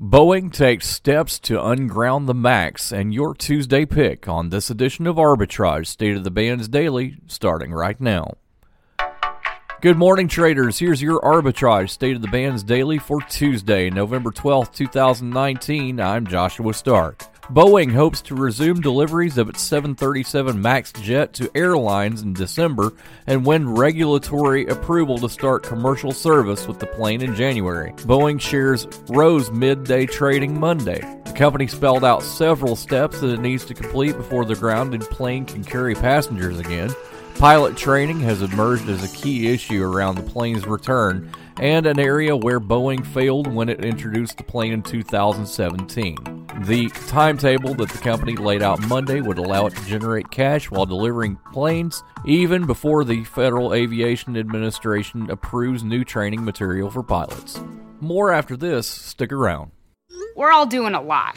Boeing takes steps to unground the MAX and your Tuesday pick on this edition of Arbitrage State of the Bands Daily, starting right now. Good morning, traders. Here's your Arbitrage State of the Bands Daily for Tuesday, November 12th, 2019. I'm Joshua Stark. Boeing hopes to resume deliveries of its 737 MAX jet to airlines in December and win regulatory approval to start commercial service with the plane in January. Boeing shares rose midday trading Monday. The company spelled out several steps that it needs to complete before the grounded plane can carry passengers again. Pilot training has emerged as a key issue around the plane's return and an area where Boeing failed when it introduced the plane in 2017. The timetable that the company laid out Monday would allow it to generate cash while delivering planes even before the Federal Aviation Administration approves new training material for pilots. More after this, stick around. We're all doing a lot.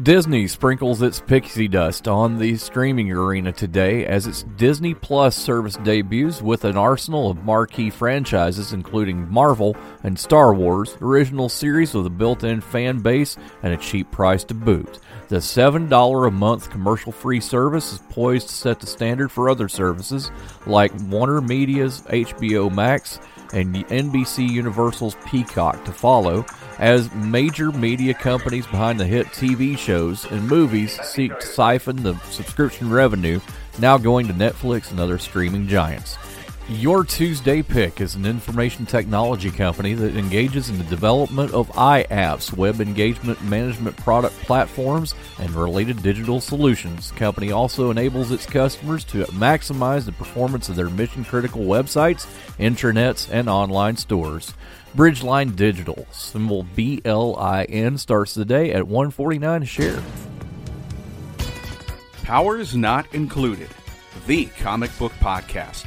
Disney sprinkles its pixie dust on the streaming arena today as its Disney Plus service debuts with an arsenal of marquee franchises including Marvel and Star Wars, original series with a built in fan base and a cheap price to boot. The $7 a month commercial free service is poised to set the standard for other services like Warner Media's HBO Max and NBC Universal's Peacock to follow as major media companies behind the hit TV shows and movies seek to siphon the subscription revenue now going to Netflix and other streaming giants. Your Tuesday Pick is an information technology company that engages in the development of iApps, web engagement management product platforms, and related digital solutions. The company also enables its customers to maximize the performance of their mission critical websites, intranets, and online stores. Bridgeline Digital, symbol BLIN, starts the day at 149 a share. Powers Not Included, the comic book podcast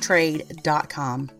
trade.com.